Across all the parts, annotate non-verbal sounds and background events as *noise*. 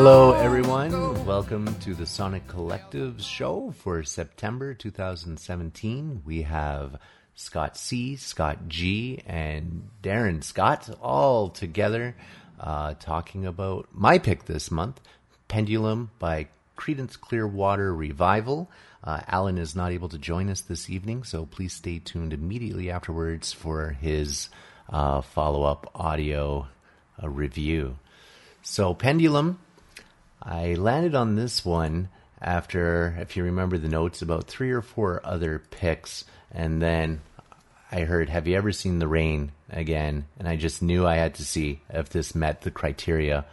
Hello, everyone. Welcome to the Sonic Collective's show for September 2017. We have Scott C, Scott G, and Darren Scott all together uh, talking about my pick this month Pendulum by Creedence Clearwater Revival. Uh, Alan is not able to join us this evening, so please stay tuned immediately afterwards for his uh, follow up audio uh, review. So, Pendulum I landed on this one after, if you remember the notes, about three or four other picks, and then I heard, "Have you ever seen the rain?" again, and I just knew I had to see if this met the criteria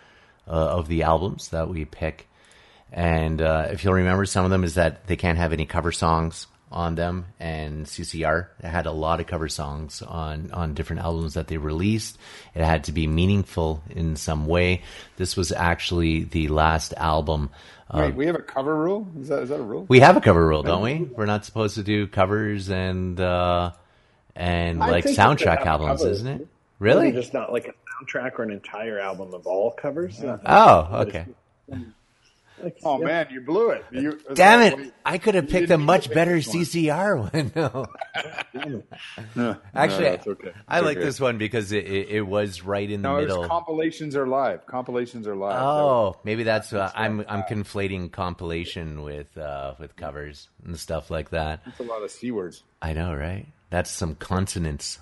uh, of the albums that we pick. And uh, if you'll remember, some of them is that they can't have any cover songs on them, and CCR it had a lot of cover songs on on different albums that they released. It had to be meaningful in some way. This was actually the last album. Wait, we have a cover rule. Is that is that a rule? We have a cover rule, don't we? We're not supposed to do covers and uh, and I like soundtrack albums, covers. isn't it? Really? just not like a soundtrack or an entire album of all covers. Oh, okay. Like, Oh yeah. man, you blew it. You, Damn wait, it! I could have picked a much better one. CCR one. *laughs* No. No, Actually, no, okay. I It's like okay. this one because it, it, it was right in the No, middle. compilations are live. Compilations are live. Oh, maybe that's uh, I'm I'm conflating compilation with uh, with covers and stuff like that. That's a lot of c words. I know, right? That's some consonants.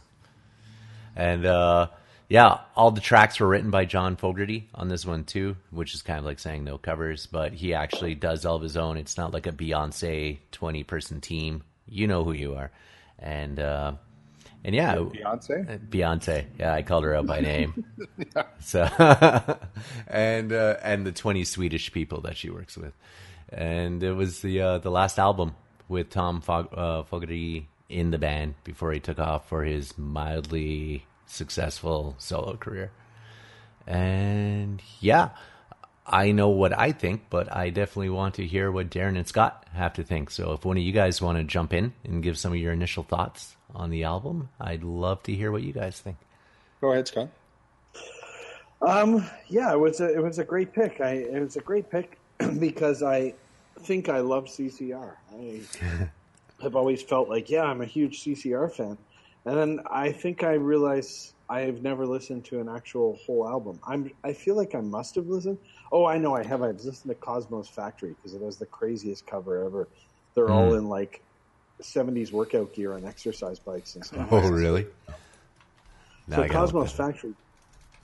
And uh, yeah, all the tracks were written by John Fogerty on this one too, which is kind of like saying no covers, but he actually does all of his own. It's not like a Beyonce twenty person team. You know who you are, and uh, and yeah, Beyonce. Beyonce. Yeah, I called her out by name. *laughs* *laughs* So, *laughs* and uh, and the twenty Swedish people that she works with, and it was the uh, the last album with Tom Fog- uh, Fogerty in the band before he took off for his mildly successful solo career. And yeah, I know what I think, but I definitely want to hear what Darren and Scott have to think. So if one of you guys want to jump in and give some of your initial thoughts on the album, I'd love to hear what you guys think. Go ahead, Scott. Um, yeah, it was a it was a great pick. I it was a great pick *clears throat* because I think I love CCR. I *laughs* have always felt like yeah, I'm a huge CCR fan, and then I think I realized I've never listened to an actual whole album. I'm I feel like I must have listened. Oh, I know I have. I've listened to Cosmo's Factory because it has the craziest cover ever. They're all in like 70s workout gear and exercise bikes and stuff. *laughs* Oh, really? Now so Cosmo's. Factory.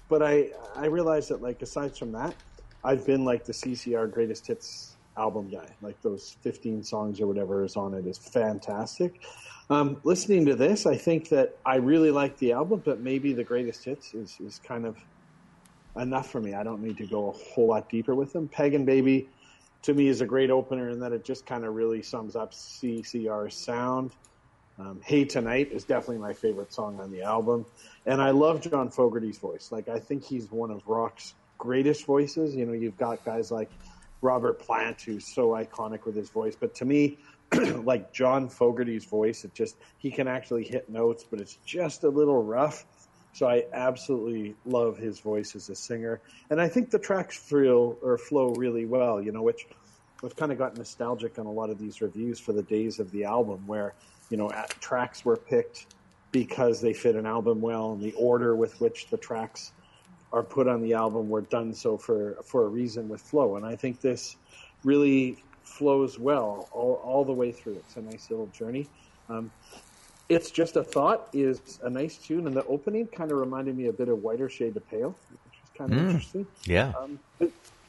But I I realized that like aside from that, I've been like the CCR greatest hits album guy. Like those 15 songs or whatever is on it is fantastic. Um, listening to this, I think that I really like the album, but maybe the greatest hits is is kind of enough for me. I don't need to go a whole lot deeper with them. Pagan Baby to me is a great opener in that it just kind of really sums up CCR's sound. Um, hey Tonight is definitely my favorite song on the album. And I love John Fogerty's voice. Like, I think he's one of rock's greatest voices. You know, you've got guys like Robert Plant, who's so iconic with his voice. But to me, *clears throat* like John Fogerty's voice, it just, he can actually hit notes, but it's just a little rough. So I absolutely love his voice as a singer. And I think the tracks feel or flow really well, you know, which I've kind of got nostalgic on a lot of these reviews for the days of the album where, you know, at, tracks were picked because they fit an album well and the order with which the tracks are put on the album were done so for, for a reason with flow. And I think this really flows well all, all the way through. It's a nice little journey. Um, it's just a thought is a nice tune, and the opening kind of reminded me a bit of Whiter Shade of Pale, which is kind of interesting. Yeah. Um,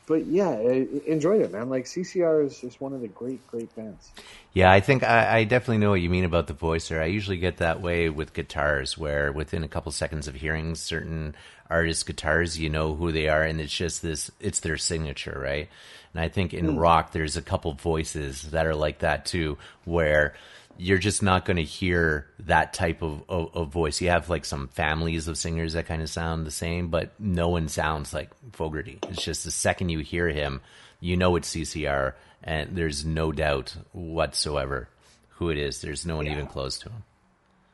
but, yeah, I I enjoyed it, man. Like CCR is, just one of the great, great bands. Yeah, I think I, I definitely know what you mean about the voicer. I usually get that way with guitars, where within a couple seconds of hearing certain artists' guitars, you know who they are, and it's just this, it's their signature, right? And I think in hmm. rock, there's a couple voices that are like that too, where you're just not going to hear that type of, of, of voice. You have like some families of singers that kind of sound the same, but no one sounds like Fogerty. It's just the second you hear him, you know it's CCR, and there's no doubt whatsoever who it is. There's no one even close to him.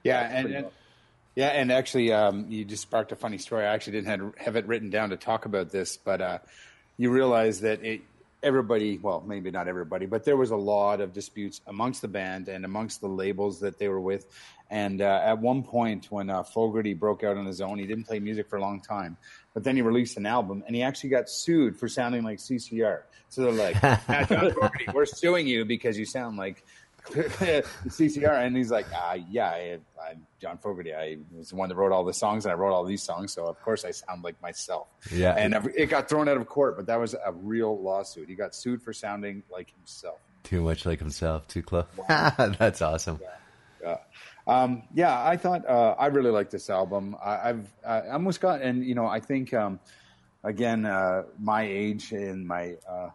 Yeah, and, and yeah, and actually, um, you just sparked a funny story. I actually didn't have, have it written down to talk about this, but uh, you realize that it, everybody, well, maybe not everybody, but there was a lot of disputes amongst the band and amongst the labels that they were with. And uh, at one point, when uh, Fogerty broke out on his own, he didn't play music for a long time. But then he released an album, and he actually got sued for sounding like CCR. So they're like, *laughs* ah, John Fogerty, we're suing you because you sound like *laughs* CCR. And he's like, uh, yeah, I, I'm John Fogerty. I was the one that wrote all the songs, and I wrote all these songs. So of course I sound like myself. Yeah. And it got thrown out of court, but that was a real lawsuit. He got sued for sounding like himself. Too much like himself, too close. Wow. *laughs* That's awesome. Yeah. yeah. Um, yeah, I thought uh, I really like this album. I, have I almost got, and you know, I think um, again, uh, my age and my uh,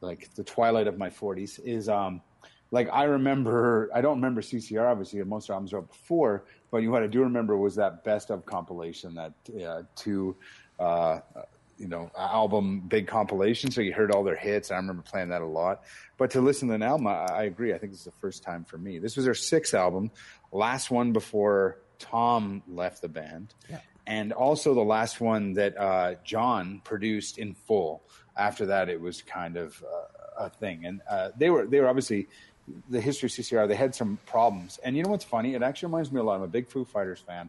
like the twilight of my forties is um, like I remember. I don't remember CCR obviously. Most albums were before, but what I do remember was that best of compilation that uh, two uh, you know album big compilation so you heard all their hits i remember playing that a lot but to listen to an album i, I agree i think this is the first time for me this was their sixth album last one before tom left the band yeah. and also the last one that uh, john produced in full after that it was kind of uh, a thing and uh, they were they were obviously the history of ccr they had some problems and you know what's funny it actually reminds me a lot i'm a big foo fighters fan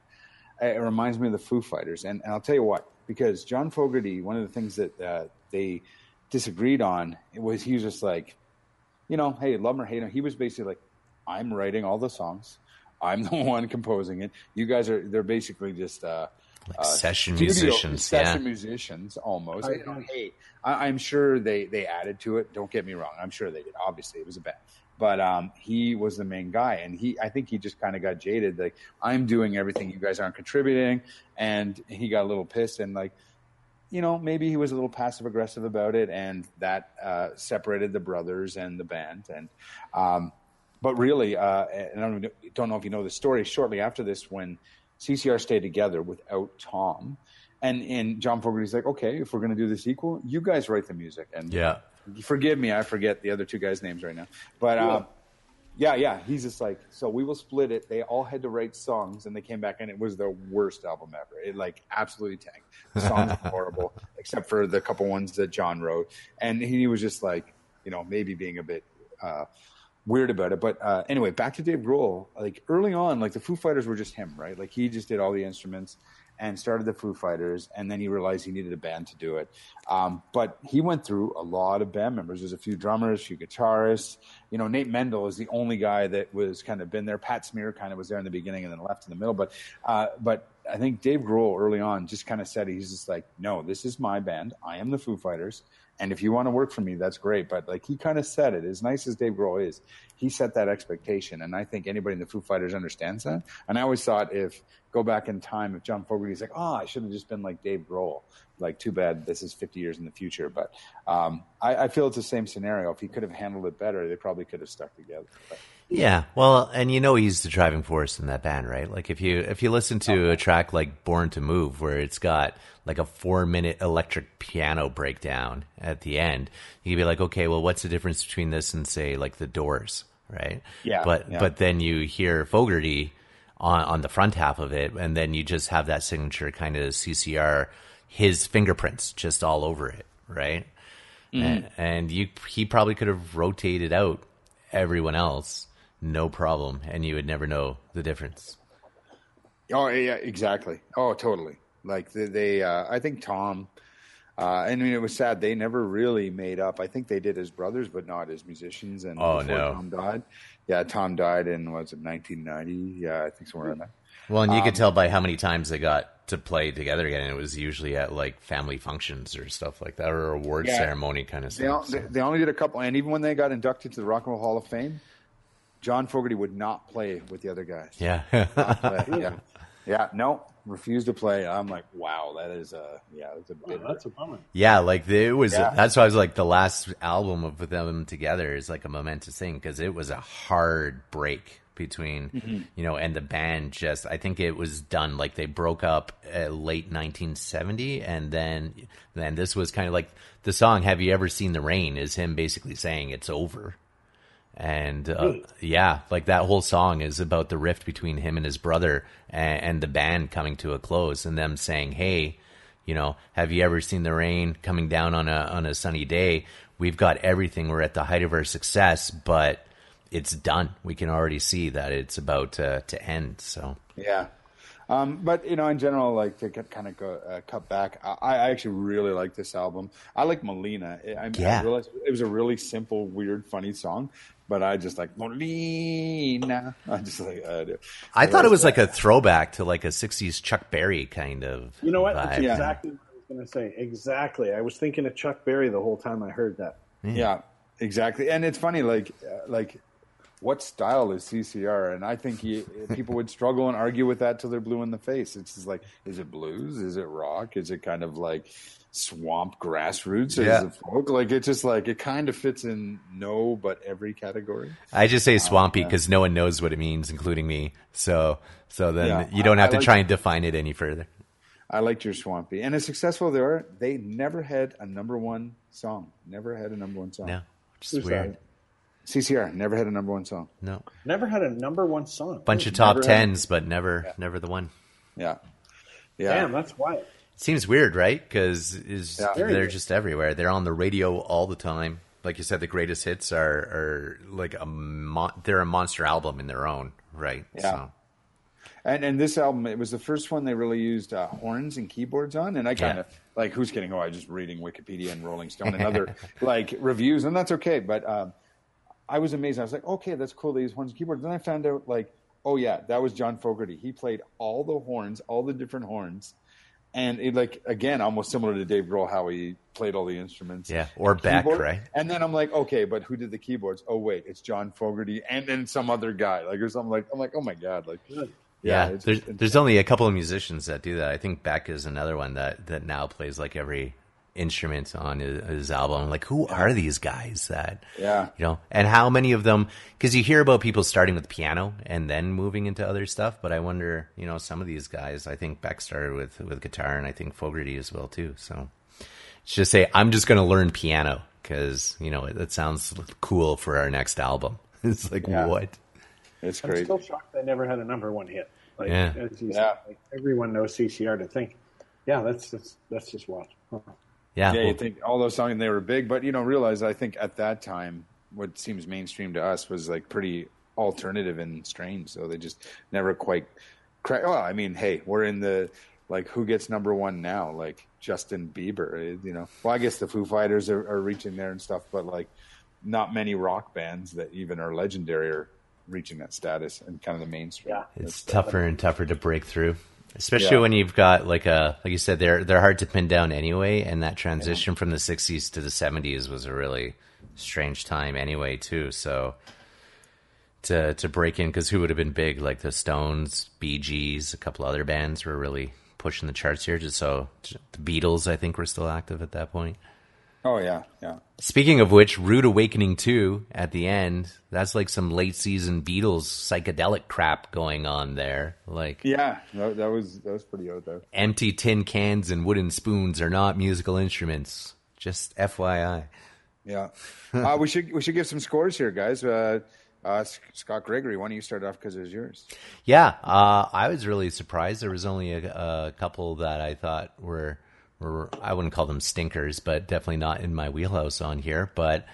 it reminds me of the foo fighters and, and i'll tell you what because John Fogerty, one of the things that uh, they disagreed on was he was just like, you know, hey, love him or hate him. He was basically like, I'm writing all the songs. I'm *laughs* the one composing it. You guys are, they're basically just, uh, like uh, session musicians, session yeah. musicians almost. I, hey, I, am sure they they added to it. Don't get me wrong. I'm sure they did. Obviously, it was a band, but um, he was the main guy, and he I think he just kind of got jaded. Like I'm doing everything, you guys aren't contributing, and he got a little pissed and like. You know, maybe he was a little passive aggressive about it, and that uh, separated the brothers and the band. And um, but really, uh, and I don't, don't know if you know the story. Shortly after this, when CCR stayed together without Tom, and and John Fogerty's like, okay, if we're going to do this equal, you guys write the music. And yeah, forgive me, I forget the other two guys' names right now. But uh, yeah, yeah, he's just like, so we will split it. They all had to write songs, and they came back, and it was the worst album ever. It like absolutely tanked. The songs were *laughs* horrible, except for the couple ones that John wrote, and he was just like, you know, maybe being a bit. Uh, weird about it. But uh, anyway, back to Dave Grohl. Like early on, like the Foo Fighters were just him, right? Like he just did all the instruments and started the Foo Fighters, and then he realized he needed a band to do it. Um, but he went through a lot of band members. There's a few drummers, a few guitarists. You know, Nate Mendel is the only guy that was kind of been there. Pat Smear kind of was there in the beginning and then left in the middle. But uh, but I think Dave Grohl early on just kind of said he's just like, no, this is my band. I am the Foo Fighters. And if you want to work for me, that's great. But like he kind of said it, as nice as Dave Grohl is, he set that expectation. And I think anybody in the Foo Fighters understands that. And I always thought if go back in time, if John Fogerty's like, oh, I should have just been like Dave Grohl. Like, too bad this is 50 years in the future. But um, I, I, feel it's the same scenario. If he could have handled it better, they probably could have stuck together. But, yeah, well, and you know he's the driving force in that band, right? Like if you if you listen to a track like "Born to Move," where it's got like a four minute electric piano breakdown at the end, you'd be like, okay, well, what's the difference between this and say like the Doors, right? Yeah. But yeah. but then you hear Fogerty on on the front half of it, and then you just have that signature kind of CCR, his fingerprints just all over it, right? Mm. And, and you he probably could have rotated out everyone else no problem, and you would never know the difference. Oh yeah, exactly. Oh, totally. Like they, they uh, I think Tom. Uh, I mean, it was sad. They never really made up. I think they did as brothers, but not as musicians. And oh no, Tom died. Yeah, Tom died in was it 1990? Yeah, I think somewhere around that. Well, and you um, could tell by how many times they got to play together again. It was usually at like family functions or stuff like that, or award yeah, ceremony kind of stuff. They, so. they, only did a couple, and even when they got inducted to the Rock and Roll Hall of Fame, John Fogerty would not play with the other guys. Yeah. *laughs* yeah. Yeah. No, refused to play. I'm like, wow, that is a yeah, that's a bit. Oh, that's a bummer. Yeah, like it was. Yeah. That's why I was like the last album of them together is like a momentous thing because it was a hard break between mm-hmm. you know and the band just i think it was done like they broke up uh, late 1970 and then then this was kind of like the song have you ever seen the rain is him basically saying it's over and uh, yeah, like that whole song is about the rift between him and his brother and, and, the band coming to a close and them saying, "Hey, you know, have you ever seen the rain coming down on a on a sunny day? We've got everything. We're at the height of our success, but it's done. We can already see that it's about to, to end. So yeah. Um, but you know, in general, like to get, kind of go, uh, cut back, I, I, actually really like this album. I like Molina. I, yeah. I realized it was a really simple, weird, funny song, but I just like Molina. *laughs* I just like uh, I thought it was like a throwback to like a '60s Chuck Berry kind of. You know what? Vibe. That's exactly what I was going to say. Exactly. I was thinking of Chuck Berry the whole time I heard that. Yeah, yeah exactly. And it's funny, like uh, like what style is CCR? And I think he, people would struggle and argue with that till they're blue in the face. It's just like, is it blues? Is it rock? Is it kind of like swamp grassroots? Yeah. Is it folk? Like it just like it kind of fits in no but every category. I just say swampy because uh, no one knows what it means, including me. So so then Yeah, you don't I- have to like- try and define it any further. I liked your swampy, and as successful they are, they never had a number one song. Never had a number one song. No, which is weird. that? CCR never had a number one song. No, Never had a number one song. bunch of Never top had- tens, but never never the one. Yeah, yeah. Damn, that's wild. Seems weird, right? Because is Yeah. They're weird. just everywhere. They're on the radio all the time. Like you said, the greatest hits are are like a mon- they're a monster album in their own right. Yeah. So, And and this album, it was the first one they really used uh, horns and keyboards on, and I kind of like who's kidding? Oh, I just reading Wikipedia and Rolling Stone and *laughs* other like reviews, and that's okay. But um, I was amazed. I was like, okay, that's cool. They use horns and keyboards. Then I found out like, oh yeah, that was John Fogerty. He played all the horns, all the different horns, and it like again almost similar to Dave Grohl how he played all the instruments. Yeah, or Beck, Keyboard. right? And then I'm like, okay, but who did the keyboards? Oh wait, it's John Fogerty and then some other guy, like or something like. I'm like, oh my god, like. Yeah, it's there's there's only a couple of musicians that do that. I think Beck is another one that that now plays like every instrument on his, his album. Like, who are these guys that? Yeah. you know, and how many of them? Because you hear about people starting with piano and then moving into other stuff, but I wonder, you know, some of these guys. I think Beck started with with guitar, and I think Fogerty as well too. So, just say I'm just going to learn piano because you know it, it sounds cool for our next album. *laughs* It's like Yeah. what? It's I'm still shocked they never had a number one hit. Like, Yeah. as Yeah. said, like, everyone knows CCR to think, yeah, that's that's, that's just wild. Huh. Yeah, yeah, well, you think all those songs they were big, but you know, realize I think at that time, what seems mainstream to us was like pretty alternative and strange. So they just never quite crack. Well, I mean, hey, we're in the like who gets number one now? Like Justin Bieber, eh, you know. Well, I guess the Foo Fighters are, are reaching there and stuff, but like not many rock bands that even are legendary are reaching that status and kind of the mainstream. Yeah. it's tougher and tougher to break through especially Yeah. when you've got like a like you said they're they're hard to pin down anyway and that transition from the 60s to the 70s was a really strange time anyway too. So to to break in because who would have been big? Like the stones bee gees a couple other bands were really pushing the charts here just so the beatles i think were still active at that point Oh yeah, yeah. Speaking of which, Rude Awakening 2 at the end, that's like some late season Beatles psychedelic crap going on there. Like Yeah, that, that was that was pretty out there. empty tin cans and wooden spoons are not musical instruments. Just FYI. Yeah, uh, we should we should give some scores here, guys. Uh, uh, Scott Gregory, why don't you start off because it was yours? Yeah, uh, I was really surprised. There was only a, a couple that I thought were, were, I wouldn't call them stinkers, but definitely not in my wheelhouse on here. But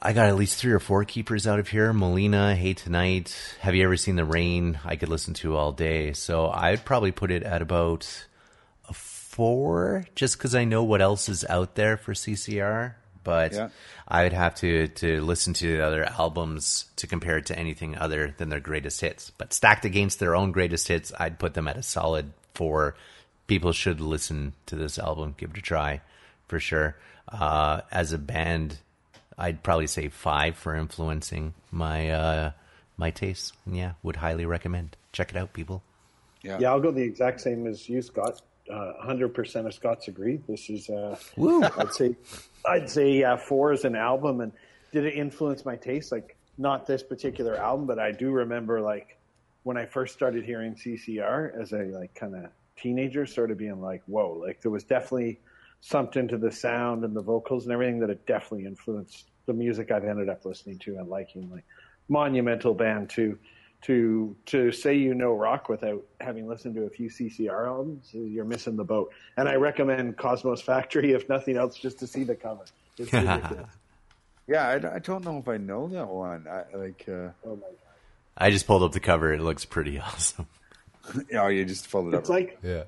I got at least three or four keepers out of here. Molina, Hey Tonight, Have You Ever Seen the Rain? I could listen to all day. So I'd probably put it at about a four, just because I know what else is out there for CCR. But Yeah. I would have to to listen to the other albums to compare it to anything other than their greatest hits. But stacked against their own greatest hits, I'd put them at a solid four. People should listen to this album, give it a try, for sure. Uh, as a band, I'd probably say five for influencing my uh, my tastes. Yeah, would highly recommend. Check it out, people. Yeah, Yeah, I'll go the exact same as you, Scott. Uh, 100% of Scots agree. This is, uh, I'd say, I'd say uh, four as an album. And did it influence my taste? Like, not this particular album, but I do remember like when I first started hearing CCR as a like kind of teenager, sort of being like, whoa, like there was definitely something to the sound and the vocals and everything that it definitely influenced the music I've ended up listening to and liking. Like monumental band to to to say you know rock without having listened to a few CCR albums, you're missing the boat. And I recommend Cosmo's Factory, if nothing else, just to see the cover. It's ridiculous. *laughs* Yeah, I, I don't know if I know that one. I like. Uh, oh my god! I just pulled up the cover. It looks pretty *laughs* awesome. *laughs* oh, you just folded it It's like Yeah.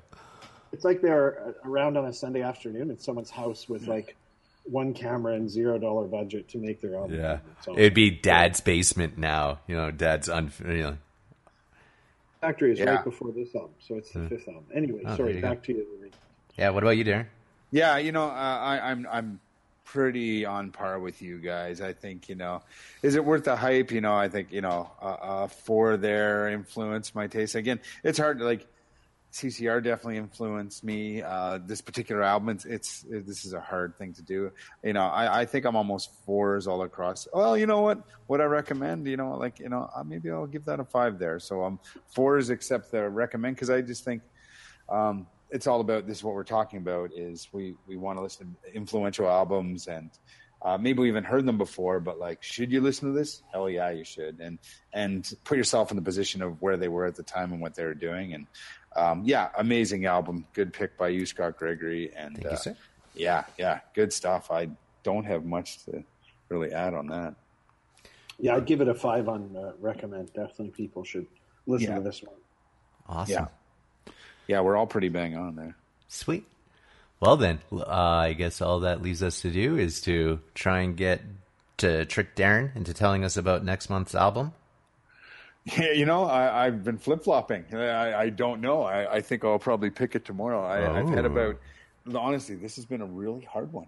it's like they're around on a Sunday afternoon at someone's house with like one camera and zero dollar budget to make their own. Yeah. So, It'd be dad's basement now. You know, dad's un. You know. Factory is Yeah. right before this album, so it's the fifth album. Anyway, Oh, sorry, you go. back to you. Yeah. What about you, Darren? Yeah, you know, uh, I, I'm I'm pretty on par with you guys. I think you know, is it worth the hype? You know, I think you know, uh, uh, for their influence, my taste. Again, it's hard to like. CCR definitely influenced me. Uh, this particular album, it's, it's it, this is a hard thing to do. You know, I, I think I'm almost fours all across. Well, you know what? What I recommend, you know, like you know, uh, maybe I'll give that a five there. So um, fours except the recommend because I just think um, it's all about this. Is what we're talking about is we we want to listen to influential albums and uh, maybe we even heard them before, but like, should you listen to this? Hell yeah, you should. And and put yourself in the position of where they were at the time and what they were doing. And um, yeah, amazing album. Good pick by you, Scott Gregory. And Thank uh, you, sir. yeah, yeah, good stuff. I don't have much to really add on that. Yeah, I'd give it a five on uh, recommend. Definitely, people should listen Yeah. to this one. Awesome. Yeah. Yeah, we're all pretty bang on there. Sweet. Well then, uh, I guess all that leaves us to do is to try and get to trick Darren into telling us about next month's album. *laughs* Yeah, you know, I, I've been flip flopping. I, I don't know. I, I think I'll probably pick it tomorrow. I, I've had Oh. about, honestly, this has been a really hard one.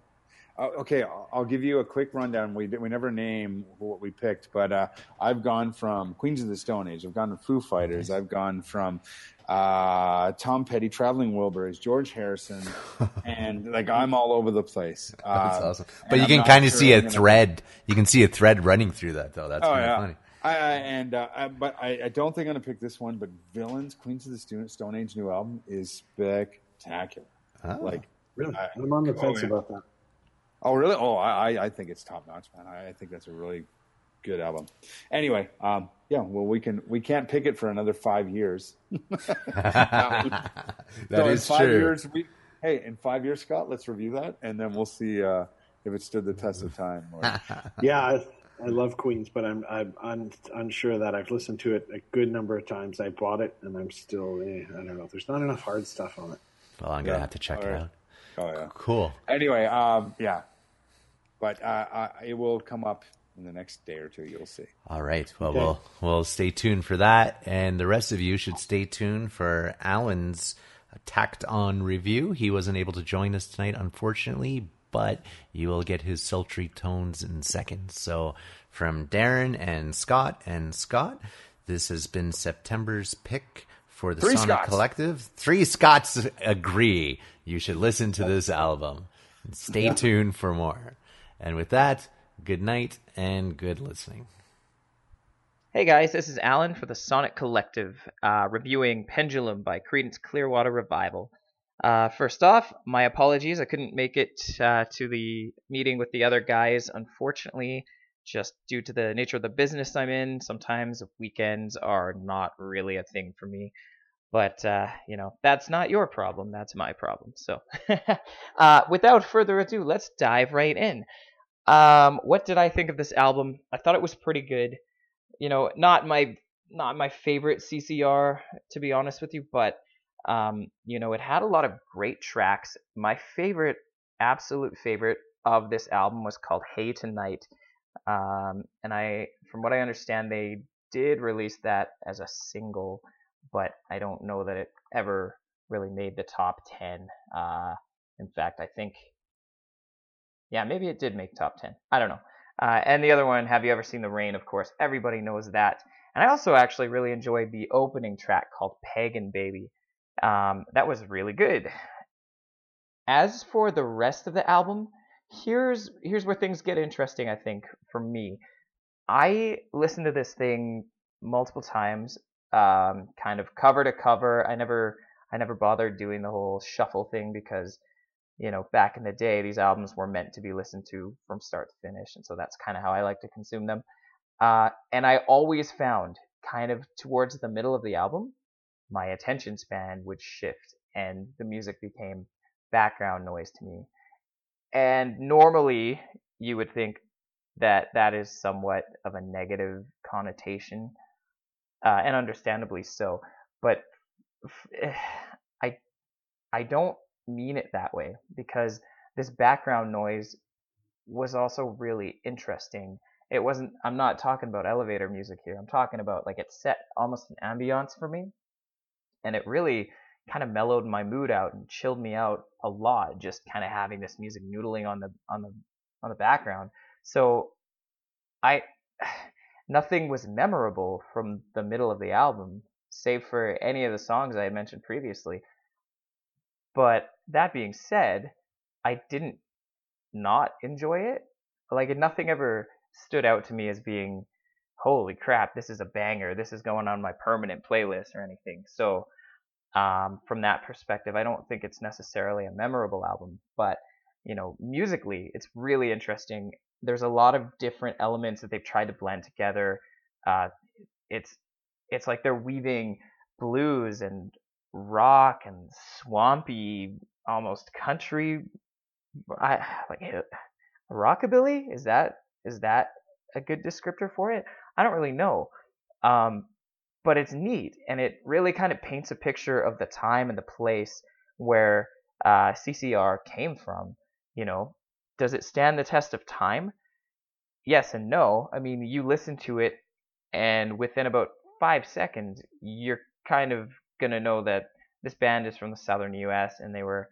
Uh, okay, I'll, I'll give you a quick rundown. We we never name what we picked, but uh, I've gone from Queens of the Stone Age. I've gone to Foo Fighters. I've gone from uh, Tom Petty, Traveling Wilburys, George Harrison, *laughs* and like I'm all over the place. That's Uh, awesome. But you I'm can kind of sure see I'm a gonna- thread. You can see a thread running through that, though. That's Oh kind of yeah, funny. I, I, and uh, I, but I, I don't think I'm gonna pick this one. But Villains, Queens of the Stone, Stone Age new album is spectacular. Oh. Like, Really, I- I'm on the oh, fence yeah. about that. oh really? Oh, I, I- I think it's top notch, man. I, I think that's a really good album. Anyway, um, yeah. Well, we can we can't pick it for another five years. *laughs* that So in is five true. years, we, hey, in five years, Scott, let's review that, and then we'll see uh, if it stood the test of time. Or, *laughs* Yeah, I, I love Queens, but I'm I'm un, unsure that I've listened to it a good number of times. I bought it, and I'm still eh, I don't know. There's not enough hard stuff on it. Well, I'm gonna Yeah. have to check All it right. out. oh yeah. Cool. Anyway, um, yeah, but uh, uh, it will come up in the next day or two. You'll see. All right. Well, Okay. we'll we'll stay tuned for that, and the rest of you should stay tuned for Alan's tacked on review. He wasn't able to join us tonight, unfortunately, but you will get his sultry tones in seconds. So, from Darren and Scott and Scott, this has been September's pick for the Three Sonic Scots. Collective. Three Scots agree. You should listen to this album. Stay *laughs* tuned for more. And with that, good night and good listening. Hey guys, this is Alan for the Sonic Collective, uh, reviewing Pendulum by Creedence Clearwater Revival. Uh, first off, my apologies. I couldn't make it uh, to the meeting with the other guys, unfortunately, just due to the nature of the business I'm in. Sometimes weekends are not really a thing for me. But, uh, you know, that's not your problem. That's my problem. So, *laughs* uh, without further ado, let's dive right in. Um, what did I think of this album? I thought it was pretty good you know, not my not my favorite CCR to be honest with you, but um, you know, it had a lot of great tracks. My favorite, absolute favorite of this album was called Hey Tonight, um, and I, from what I understand, they did release that as a single, but I don't know that it ever really made the top ten. Uh, in fact, I think, yeah, maybe it did make top ten. I don't know. Uh, and the other one, Have You Ever Seen the Rain? Of course, everybody knows that. And I also actually really enjoyed the opening track called Pagan Baby. Um, that was really good. As for the rest of the album, here's here's where things get interesting. I think for me, I listened to this thing multiple times, um, kind of cover to cover. I never I never bothered doing the whole shuffle thing because you know, back in the day, these albums were meant to be listened to from start to finish, and so that's kind of how I like to consume them. Uh, and I always found kind of towards the middle of the album, my attention span would shift and the music became background noise to me. And normally you would think that that is somewhat of a negative connotation, uh, and understandably so. But *sighs* I I don't mean it that way because this background noise was also really interesting. It wasn't. I'm not talking about elevator music here. I'm talking about like it set almost an ambiance for me, and it really kind of mellowed my mood out and chilled me out a lot. Just kind of having this music noodling on the on the on the background. So I *sighs* nothing was memorable from the middle of the album, save for any of the songs I had mentioned previously. But that being said, I didn't not enjoy it. Like nothing ever stood out to me as being, holy crap, this is a banger. This is going on my permanent playlist or anything. So um, from that perspective, I don't think it's necessarily a memorable album, but you know, musically, it's really interesting. There's a lot of different elements that they've tried to blend together. Uh, it's it's like they're weaving blues and rock and swampy, almost country. I like rockabilly. Is that is that a good descriptor for it? I don't really know. Um, but it's neat and it really kind of paints a picture of the time and the place where uh, CCR came from. You know, does it stand the test of time? Yes and no. I mean, you listen to it, and within about five seconds, you're kind of gonna know that this band is from the southern U.S. and they were,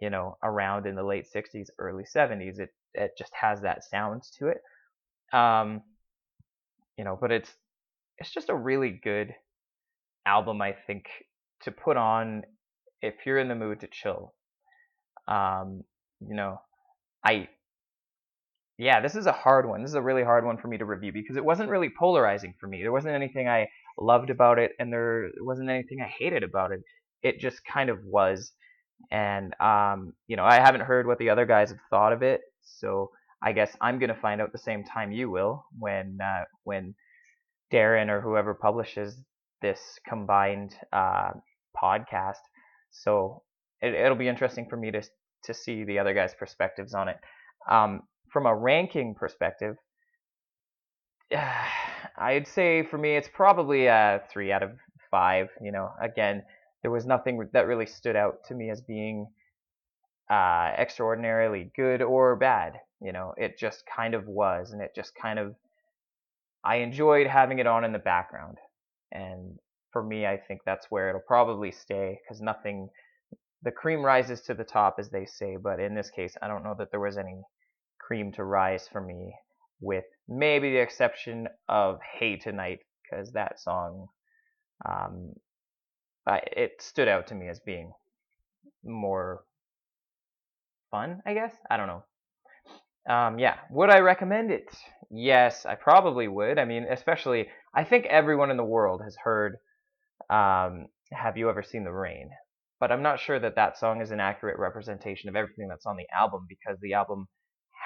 you know, around in the late '60s, early '70s. It it just has that sound to it. Um, you know, but it's it's just a really good album, I think, to put on if you're in the mood to chill. Um, you know, I yeah, this is a hard one. This is a really hard one for me to review because it wasn't really polarizing for me. There wasn't anything I loved about it, and there wasn't anything I hated about it. It just kind of was. And um, you know, I haven't heard what the other guys have thought of it, so I guess I'm gonna find out the same time you will when uh, when Darren or whoever publishes this combined uh, podcast. So it, will be interesting for me to to see the other guys' perspectives on it. Um, from a ranking perspective, *sighs* I'd say for me it's probably a three out of five. You know, again, there was nothing that really stood out to me as being uh, extraordinarily good or bad. You know, it just kind of was, and it just kind of I enjoyed having it on in the background. And for me, I think that's where it'll probably stay because nothing, the cream rises to the top, as they say. But in this case, I don't know that there was any cream to rise for me, with maybe the exception of Hey Tonight, because that song, um, I, it stood out to me as being more fun, I guess. I don't know. Um, yeah, would I recommend it? Yes, I probably would. I mean, especially, I think everyone in the world has heard um, Have You Ever Seen the Rain? But I'm not sure that that song is an accurate representation of everything that's on the album because the album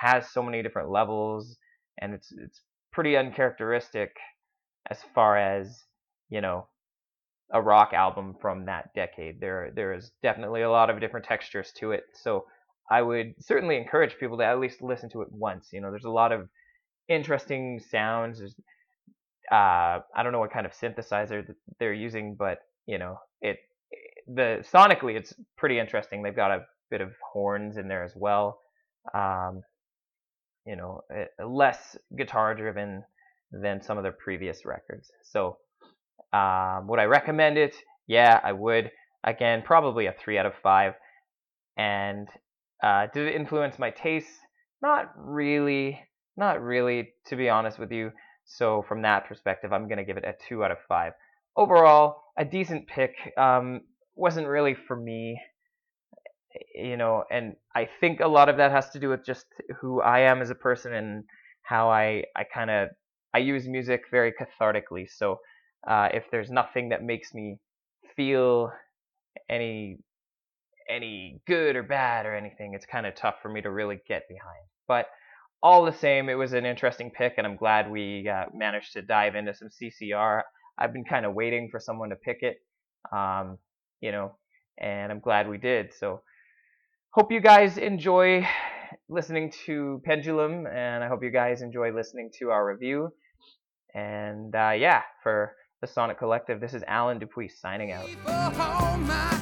has so many different levels and it's it's pretty uncharacteristic as far as, you know, a rock album from that decade. There there is definitely a lot of different textures to it. So I would certainly encourage people to at least listen to it once. You know, there's a lot of interesting sounds. There's, uh, I don't know what kind of synthesizer they're using, but you know, it the sonically it's pretty interesting. They've got a bit of horns in there as well. Um, you know, less guitar driven than some of their previous records. So, um, would I recommend it? Yeah, I would. Again, probably a three out of five. And uh, did it influence my taste? Not really. Not really, to be honest with you. So from that perspective, I'm going to give it a 2 out of 5. Overall, a decent pick. Um, wasn't really for me, you know, and I think a lot of that has to do with just who I am as a person and how I, I kind of, I use music very cathartically. So uh, if there's nothing that makes me feel any any good or bad or anything. It's kind of tough for me to really get behind. But all the same, it was an interesting pick, and I'm glad we uh, managed to dive into some CCR. I've been kind of waiting for someone to pick it, um, you know, and I'm glad we did. So hope you guys enjoy listening to Pendulum, and I hope you guys enjoy listening to our review. And uh, yeah, for the Sonic Collective, this is Alan Dupuis signing out.